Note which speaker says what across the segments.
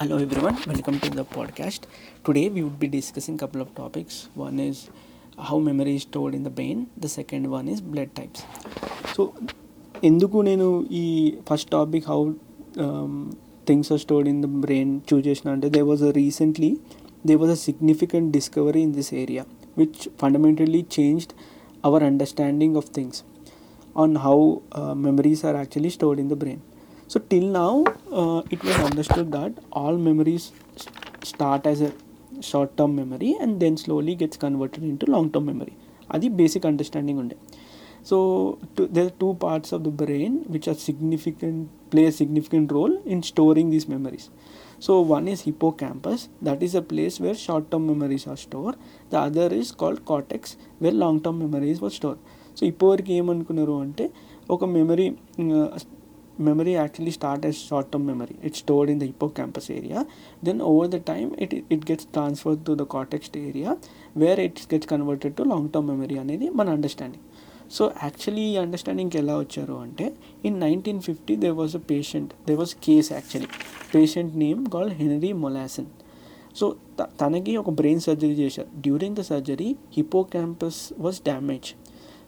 Speaker 1: Hello everyone, welcome to the podcast. Today we would be discussing couple of topics. One is how memory is stored in the brain. The second one is blood types. So ఎందుకు నేను ఈ first topic how things are stored in the brain choose చేసిన అంటే there was a recently there was a significant discovery in this area which fundamentally changed our understanding of things on how uh, memories are actually stored in the brain. So till now, uh, it was understood that all memories s- start as a short-term memory and then slowly gets converted into long-term memory. అది basic understanding ఉండే. So there two parts of the brain which are significant play significant role in storing these memories so one is hippocampus that is a place where short term memories are store the other is called cortex where long term memories were store so ఇప్పటివరకు ఏమనుకున్నారు అంటే ఒక memory memory actually start as short term memory it's stored in the hippocampus area then over the time it it gets transfer to the cortex area where it's gets converted to long term memory అనేది మన understanding so actually ఈ అండర్స్టాండింగ్కి ఎలా వచ్చారు అంటే in nineteen fifty there was a patient there was case actually patient name call Henry Molaison so త- తనకి ఒక బ్రెయిన్ సర్జరీ చేశారు. During the surgery hippocampus was damage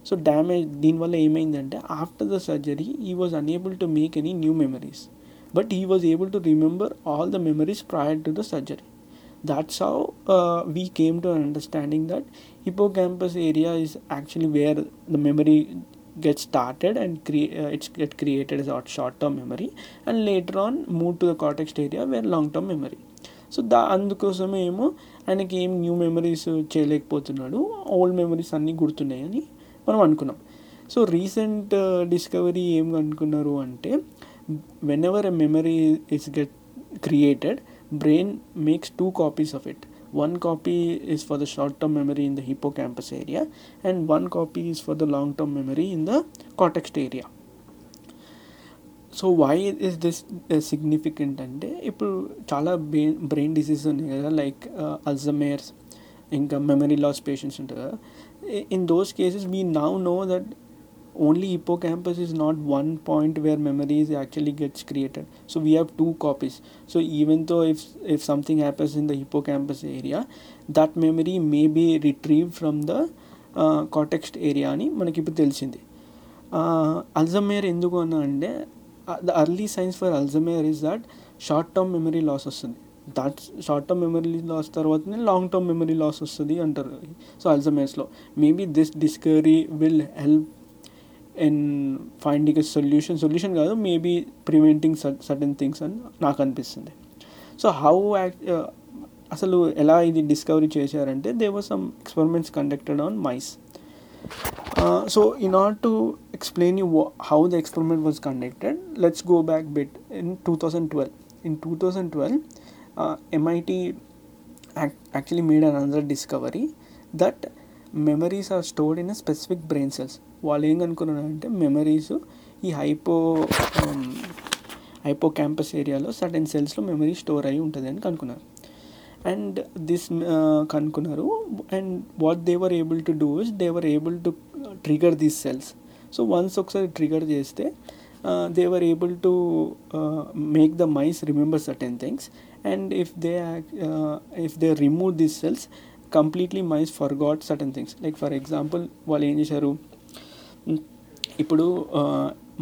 Speaker 1: so damage దీనివల్ల ఏమైందంటే after the surgery he was unable to make any new memories but he was able to remember all the memories prior to the surgery that's how we came to understanding that hippo campus area is actually where the memory get started and క్రియే it's get created out short term memory and later on move to the cortex area where long term memory so దా అందుకోసమేమో ఆయనకి ఏం new memories చేయలేకపోతున్నాడు. Old memories అన్నీ గుర్తున్నాయని మనం అనుకున్నాం. So recent discovery ఏం అనుకున్నారు అంటే whenever a memory is get created brain makes two copies of it one copy is for the short term memory in the hippocampus area and one copy is for the long term memory in the cortex area so why is this significant అంటే ఇప్పుడు చాలా brain brain diseases ఉన్నాయి కదా like అల్జమేర్స్ ఇంకా memory loss patients ఉంటారు కదా. In those cases me now know that only hippocampus is not one point where memories actually gets created so we have two copies so even though if if something happens in the hippocampus area that memory may be retrieve from the cortex area అని మనకి ఇప్పుడు తెలిసింది. Alzheimer ఎందుకు అన్నా అంటే the early signs for Alzheimer is that short term memory loss వస్తుంది. That short term memory loss తర్వాతనే long term memory loss వస్తుంది అంటారు. So అల్జమేస్లో maybe this discovery will help in finding a solution solution కాదు maybe preventing certain things అని నాకు అనిపిస్తుంది. So how అసలు ఎలా ఇది డిస్కవరీ చేశారంటే there were some experiments conducted on mice so in are to explain you how the experiment was conducted let's go back bit in two thousand twelve in two thousand twelve MIT actually made an another discovery that memories are stored in specific brain cells వాళ్ళు ఏం అనుకున్నారంటే memories ఈ hypo hippocampus ఏరియాలో certain సెల్స్లో memory store అయి ఉంటుంది అని కనుక్కున్నారు. అండ్ దిస్ కనుక్కున్నారు. And what they were able to do is they were able to trigger these cells so once ఒకసారి ట్రిగర్ చేస్తే they were able to make the mice remember certain things and if they if they remove this cells completely mice forgot certain things like for example వాళ్ళు ఏం చేశారు? ఇప్పుడు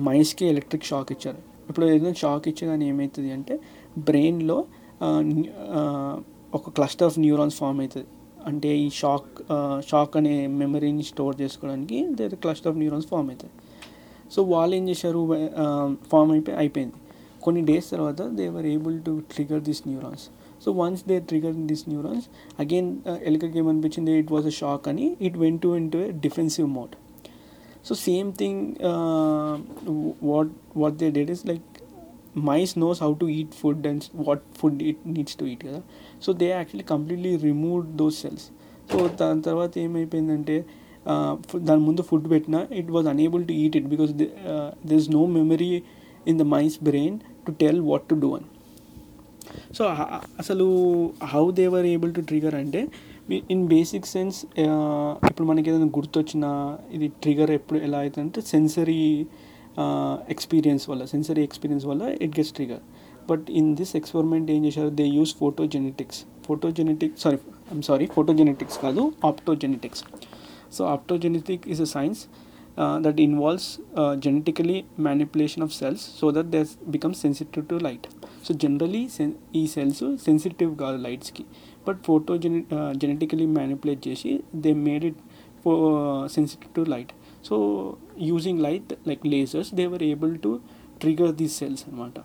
Speaker 1: మైస్కి electric shock ఇచ్చారు. ఇప్పుడు ఏదైనా shock ఇచ్చేదాన్ని ఏమవుతుంది అంటే బ్రెయిన్లో ఒక క్లస్టర్ ఆఫ్ న్యూరాన్స్ ఫామ్ అవుతుంది. అంటే ఈ షాక్ షాక్ అనే మెమరీని స్టోర్ చేసుకోవడానికి the cluster of neurons form అవుతుంది. సో వాళ్ళు ఏం చేశారు? ఫామ్ అయిపోయి అయిపోయింది. కొన్ని డేస్ తర్వాత they were able to trigger this neurons so once they trigger this neurons again ఎలకకి ఏమనిపించింది? ఇట్ వాజ్ అ షాక్ అని it went to into a defensive mode so same thing what what they did is like mice knows how to eat food and what food it needs to eat కదా? So they actually completely remove those cells so దాని తర్వాత ఏమైపోయిందంటే దాని ముందు food పెట్టినా it was unable to eat it because there is no memory in the mice brain to tell what to do అని. So అసలు how they were able to trigger అంటే in basic sense ఇప్పుడు మనకి ఏదైనా గుర్తొచ్చిన ఇది trigger ఎప్పుడు ఎలా అవుతుందంటే సెన్సరీ ఎక్స్పీరియన్స్ వల్ల సెన్సరీ ఎక్స్పీరియన్స్ వల్ల it gets trigger but in this experiment ఏం చేశారు? They use photogenetics photogenetics sorry I'm sorry photogenetics కాదు optogenetics so optogenetic is a science uh, that involves uh, genetically manipulation of cells so that they become sensitive to light. So generally సెన్ ఈ cells sensitive కాదు లైట్స్కి but photo జెనె genetically manipulate చేసి they made it ఫో sensitive to light so using light like lasers they were able to trigger these cells అనమాట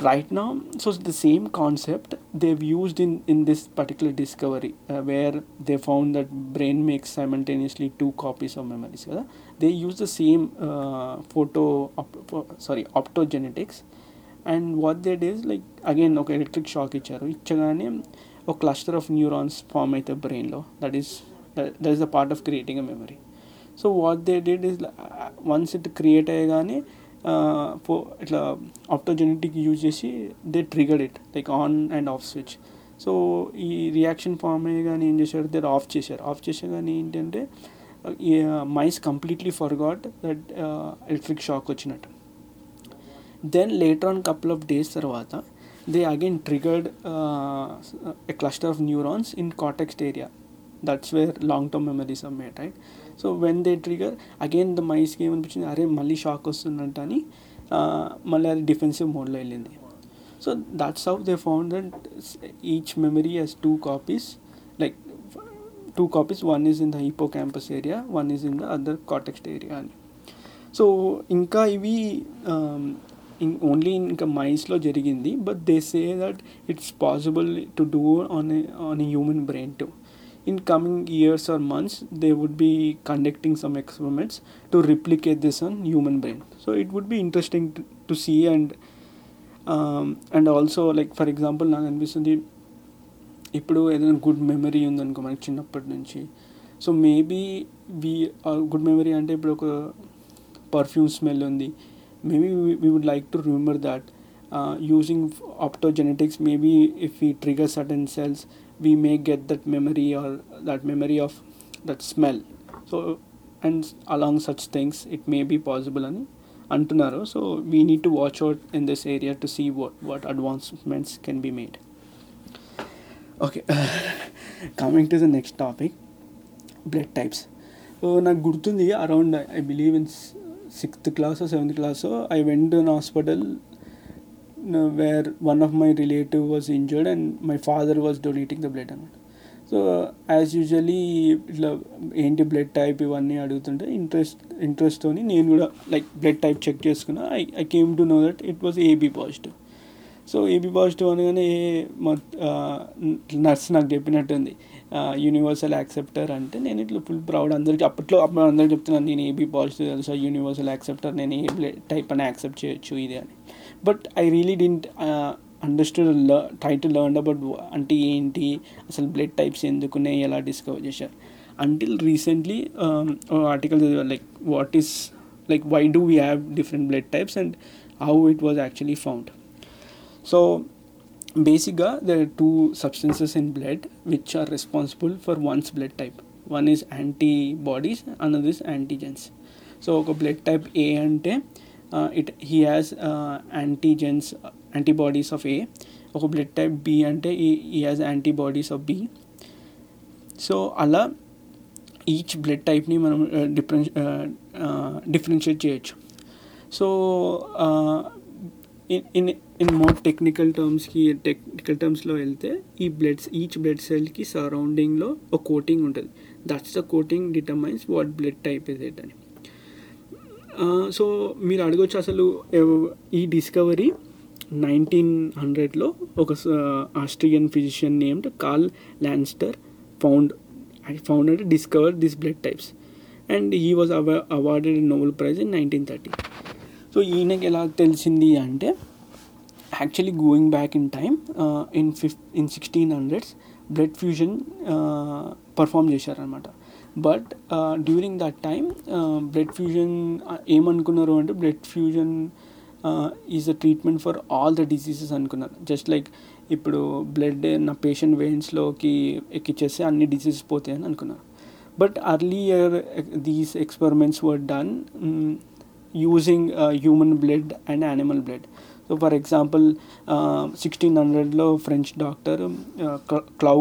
Speaker 1: right now so it's the same concept they've used in in this particular discovery uh, where they found that brain makes simultaneously two copies of memories కదా they use the same uh, photo op- pho- sorry optogenetics and what they did like again ఒక electric shock ఇచ్చారు ఇచ్చగానే ఒక cluster of neurons form అవుతాయి బ్రెయిన్లో that is that is the part of creating a memory so what they did is once it create అయ్యగానే ఫో ఇట్లా optogenetic use చేసి they triggered it like on and off switch so ఈ reaction form కానీ ఏం చేశారు? దగ్గర off చేశారు. Off చేసేగానే ఏంటంటే mice completely forgot that electric shock వచ్చినట్టు. Then later on couple of days తర్వాత they again triggered a cluster of neurons in cortex area that's where long term memories are made right so when they trigger again the మైస్కి ఏమనిపించింది అరే మళ్ళీ shock వస్తుందంట అని మళ్ళీ అది defensive మోడ్లో వెళ్ళింది. So that's how they found that each memory has two copies like two copies one is in the hippocampus area one is in the other cortex area అని సో ఇంకా ఇవి ఓన్లీ ఇంకా మైస్లో జరిగింది. But they say that it's possible to do on on human brain to in coming years or months they would be conducting some experiments to replicate this on human brain so it would be interesting to, to see and um, and also like for example నాకు అనిపిస్తుంది ఇప్పుడు ఏదైనా good memory ఉందనుకో మనకి చిన్నప్పటి నుంచి so maybe we good memory అంటే ఇప్పుడు ఒక పర్ఫ్యూమ్ స్మెల్ ఉంది maybe we would like to remember that using optogenetics maybe if we trigger certain cells we may get that memory or that memory of that smell. So and along such things it may be possible అని అంటున్నారు. So we need to watch out in this area to see what what advancements can be made okay coming to the next topic blood types so నాకు గుర్తుంది around I believe in sixth class seventh class I went in hospital where one of my relative was injured and my father was donating the blood అనమాట so as usually ఇట్లా ఏంటి blood type ఇవన్నీ అడుగుతుంటే interest ఇంట్రెస్ట్తోని నేను కూడా like blood type check చేసుకున్నా. I I came to know that it was AB positive so AB positive అనగానే మా నర్స్ uh, నాకు చెప్పినట్టుంది. Uh, యూనివర్సల్ యాక్సెప్టర్ అంటే నేను ఇట్లా ఫుల్ ప్రౌడ్ అందరికి అప్పట్లో అప్పుడు అందరికి చెప్తున్నాను నేను ఏబీ పాజిటివ్ తెలుసా యూనివర్సల్ యాక్సెప్టర్ నేను ఏ బ్లడ్ టైప్ అని యాక్సెప్ట్ చేయొచ్చు ఇది అని. But I really didn't understood try to learn about అంటే ఏంటి అసలు బ్లడ్ టైప్స్ ఎందుకునే ఎలా డిస్కవర్ చేశారు. Until recently article like what is like why do we have different blood types and how it was actually found so బేసిక్గా there are two substances in blood which are responsible for one's blood type one is antibodies another is antigens so ఒక blood type A అంటే it he has antigens antibodies of A ఒక blood type B అంటే he has antibodies of B so అలా each blood టైప్ని మనం difference differentiate చేయొచ్చు. So in in more technical టర్మ్స్కి technical టర్మ్స్లో వెళ్తే ఈ బ్లడ్స్ ఈచ్ బ్లడ్ సెల్కి సరౌండింగ్లో ఒక కోటింగ్ ఉంటుంది. That's the coating determines what blood type is it అని. సో మీరు అడగొచ్చు అసలు ఈ డిస్కవరీ నైన్టీన్ హండ్రెడ్లో ఒక Austrian physician named Karl Landsteiner found founded discover this blood types and he was అవ awarded Nobel prize in nineteen thirty so ఈయనకి ఎలా తెలిసింది అంటే actually going back in time in fif in sixteen hundreds blood fusion perform చేశారనమాట but during that time blood fusion ఏమనుకున్నారు అంటే blood fusion is a treatment for all the diseases అనుకున్నారు. Just like ఇప్పుడు blood నా patient వెయిన్స్లోకి ఎక్కిచ్చేస్తే అన్ని diseases పోతాయని అనుకున్నారు. But earlier these experiments were done using human blood and animal blood so for example sixteen హండ్రెడ్లో ఫ్రెంచ్ డాక్టర్ క్లౌ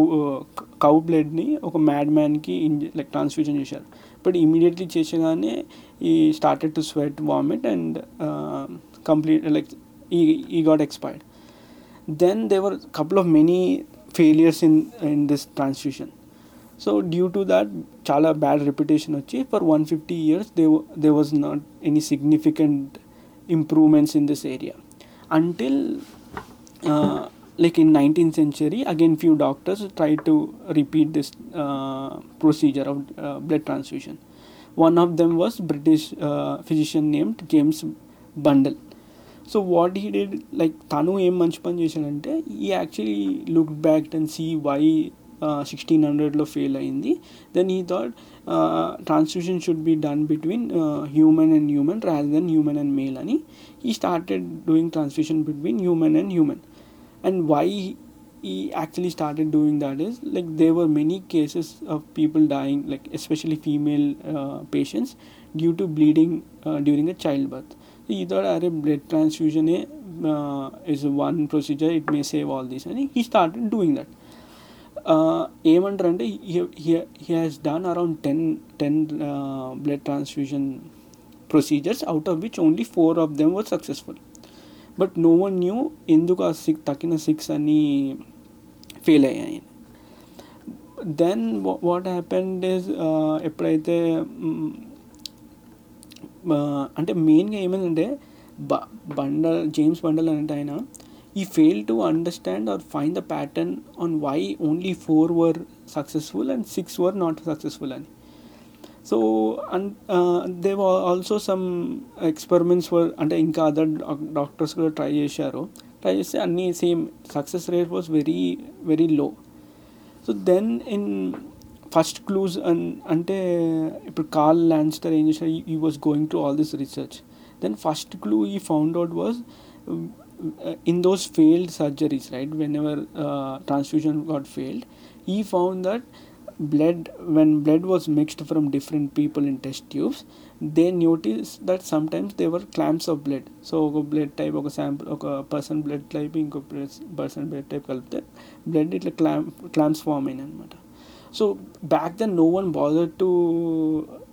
Speaker 1: కౌ బ్లడ్ని ఒక మ్యాడ్ మ్యాన్కి ఇంజ లైక్ ట్రాన్స్ఫ్యూజన్ చేశారు. But immediately చేసేగానే he started to sweat vomit and complete like he he got expired then there were couple of many failures in in this transfusion so due to that చాలా bad reputation వచ్చి for one fifty years they they was not any significant improvements in this area until uh, like in 19th century again few doctors tried to repeat this uh, procedure of uh, blood transfusion one of them was british uh, physician named james bundle so what he did like తను ఏం మంచి పని చేశాడంటే he actually look back and see why sixteen హండ్రెడ్లో fail అయింది then he thought transfusion should be done between human and human rather than human and male అని he started doing transfusion between human and human and why he actually started doing that is like there were many cases of people dying like especially female uh, patients due to bleeding uh, during a childbirth so he thought are blood transfusion uh, is one procedure it may save all this and he started doing that ఏమంటారంటే he has done around ten ten blood transfusion procedures out of which only four of them were successful but no one knew ఎందుకు ఆ six తక్కిన six అని fail అయ్యాయి. Then what happened is ఎప్పుడైతే అంటే మెయిన్గా ఏమైందంటే బ బండల్ జేమ్స్ బండల్ అంటే ఆయన he fail to understand or find the pattern on why only four were successful and six were not successful అని so and they also some experiments were అంటే ఇంకా అదర్ డాక్టర్స్ కూడా try చేశారు. Try చేస్తే అన్నీ same success rate was very very low so then in first clues అన్ అంటే ఇప్పుడు Karl Landsteiner ఏం చేశారు he was going to all this research then first clue he found out was in those failed surgeries, right, whenever uh, transfusion got failed, he found that blood, when blood was mixed from different people in test tubes, they noticed that sometimes there were clamps of blood. So, ఒక blood type ఒక sample ఒక person blood type ఇంకో person blood type కలిపితే blood ఇట్లా clam clamps form అయినాయి అనమాట so back then no one bother to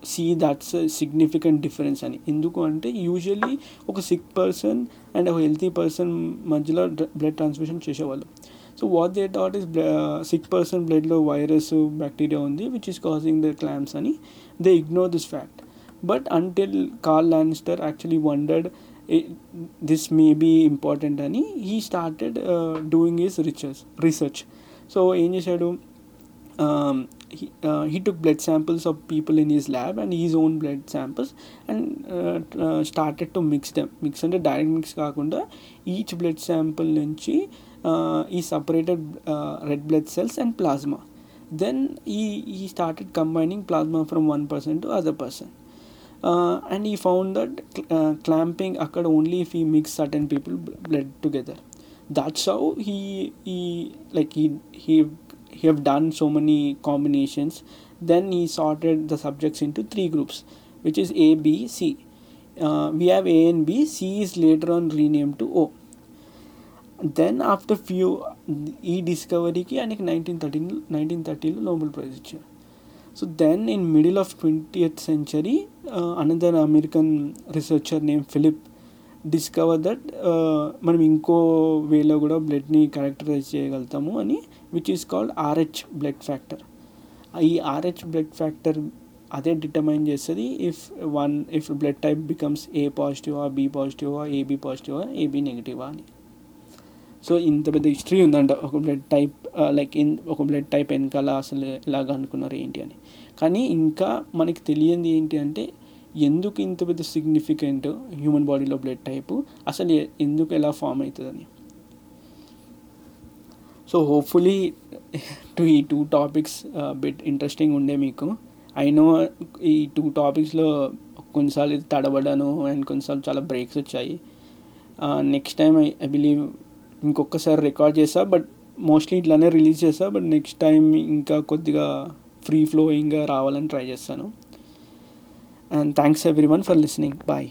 Speaker 1: see that's significant difference అని. ఎందుకు అంటే యూజువల్లీ ఒక సిక్ పర్సన్ అండ్ ఒక హెల్తీ పర్సన్ మధ్యలో బ్లడ్ ట్రాన్స్ఫ్యూషన్ చేసేవాళ్ళు. So what they thought is sick person బ్లడ్లో వైరస్ బ్యాక్టీరియా ఉంది which is causing the clumps అని. They ignore this fact but until Karl Landsteiner actually wondered this may be important అని he started doing his research research so ఏం చేశాడు? He, uh, he took blood samples of people in his lab and his own blood samples and uh, uh, started to mix them. Mix అంటే direct mix కాకుండా each blood sample నుంచి he separated red blood cells and plasma then he he started combining plasma from one person to other person and he found that clumping అక్కడ only if he mix certain people blood together that's how he he like he he he have done so many combinations then he sorted the subjects into three groups which is a b c uh, we have a and b c is later on renamed to o then after few ఈ డిస్కవరీకి ఆయనకి nineteen thirteen nineteen థర్టీలో Nobel prize ఇచ్చారు so then in middle of twentieth century another American researcher name Philip discover that uh, మనం ఇంకో వేలో కూడా బ్లడ్ని characterize చేయగలుగుతాము అని which is called Rh blood factor ఈ ఆర్హెచ్ బ్లడ్ ఫ్యాక్టర్ అదే డిటర్మైన్ చేస్తుంది if one if blood type becomes A పాజిటివా B పాజిటివా ఏబి పాజిటివా ఏబి నెగిటివా అని. సో ఇంత పెద్ద హిస్టరీ ఉందంట. ఒక బ్లడ్ టైప్ లైక్ ఇన్ ఒక బ్లడ్ టైప్ వెనకాల అసలు ఎలాగ అనుకున్నారు ఏంటి అని. కానీ ఇంకా మనకి తెలియంది ఏంటి అంటే ఎందుకు ఇంత పెద్ద సిగ్నిఫికెంట్ హ్యూమన్ బాడీలో బ్లడ్ టైపు అసలు ఎందుకు ఎలా ఫామ్ అవుతుందని. సో హోప్ఫుల్లీ టు ఈ టూ టాపిక్స్ బిట్ ఇంట్రెస్టింగ్ ఉండే మీకు. ఐ నో ఈ టూ టాపిక్స్లో కొన్నిసార్లు తడబడాను అండ్ కొన్నిసార్లు చాలా బ్రేక్స్ వచ్చాయి. Next time I I believe ఇంకొకసారి రికార్డ్ చేస్తా బట్ మోస్ట్లీ ఇట్లానే రిలీజ్ చేస్తా బట్ నెక్స్ట్ టైం ఇంకా కొద్దిగా ఫ్రీ ఫ్లోయింగ్గా రావాలని ట్రై చేస్తాను. And thanks everyone for listening. Bye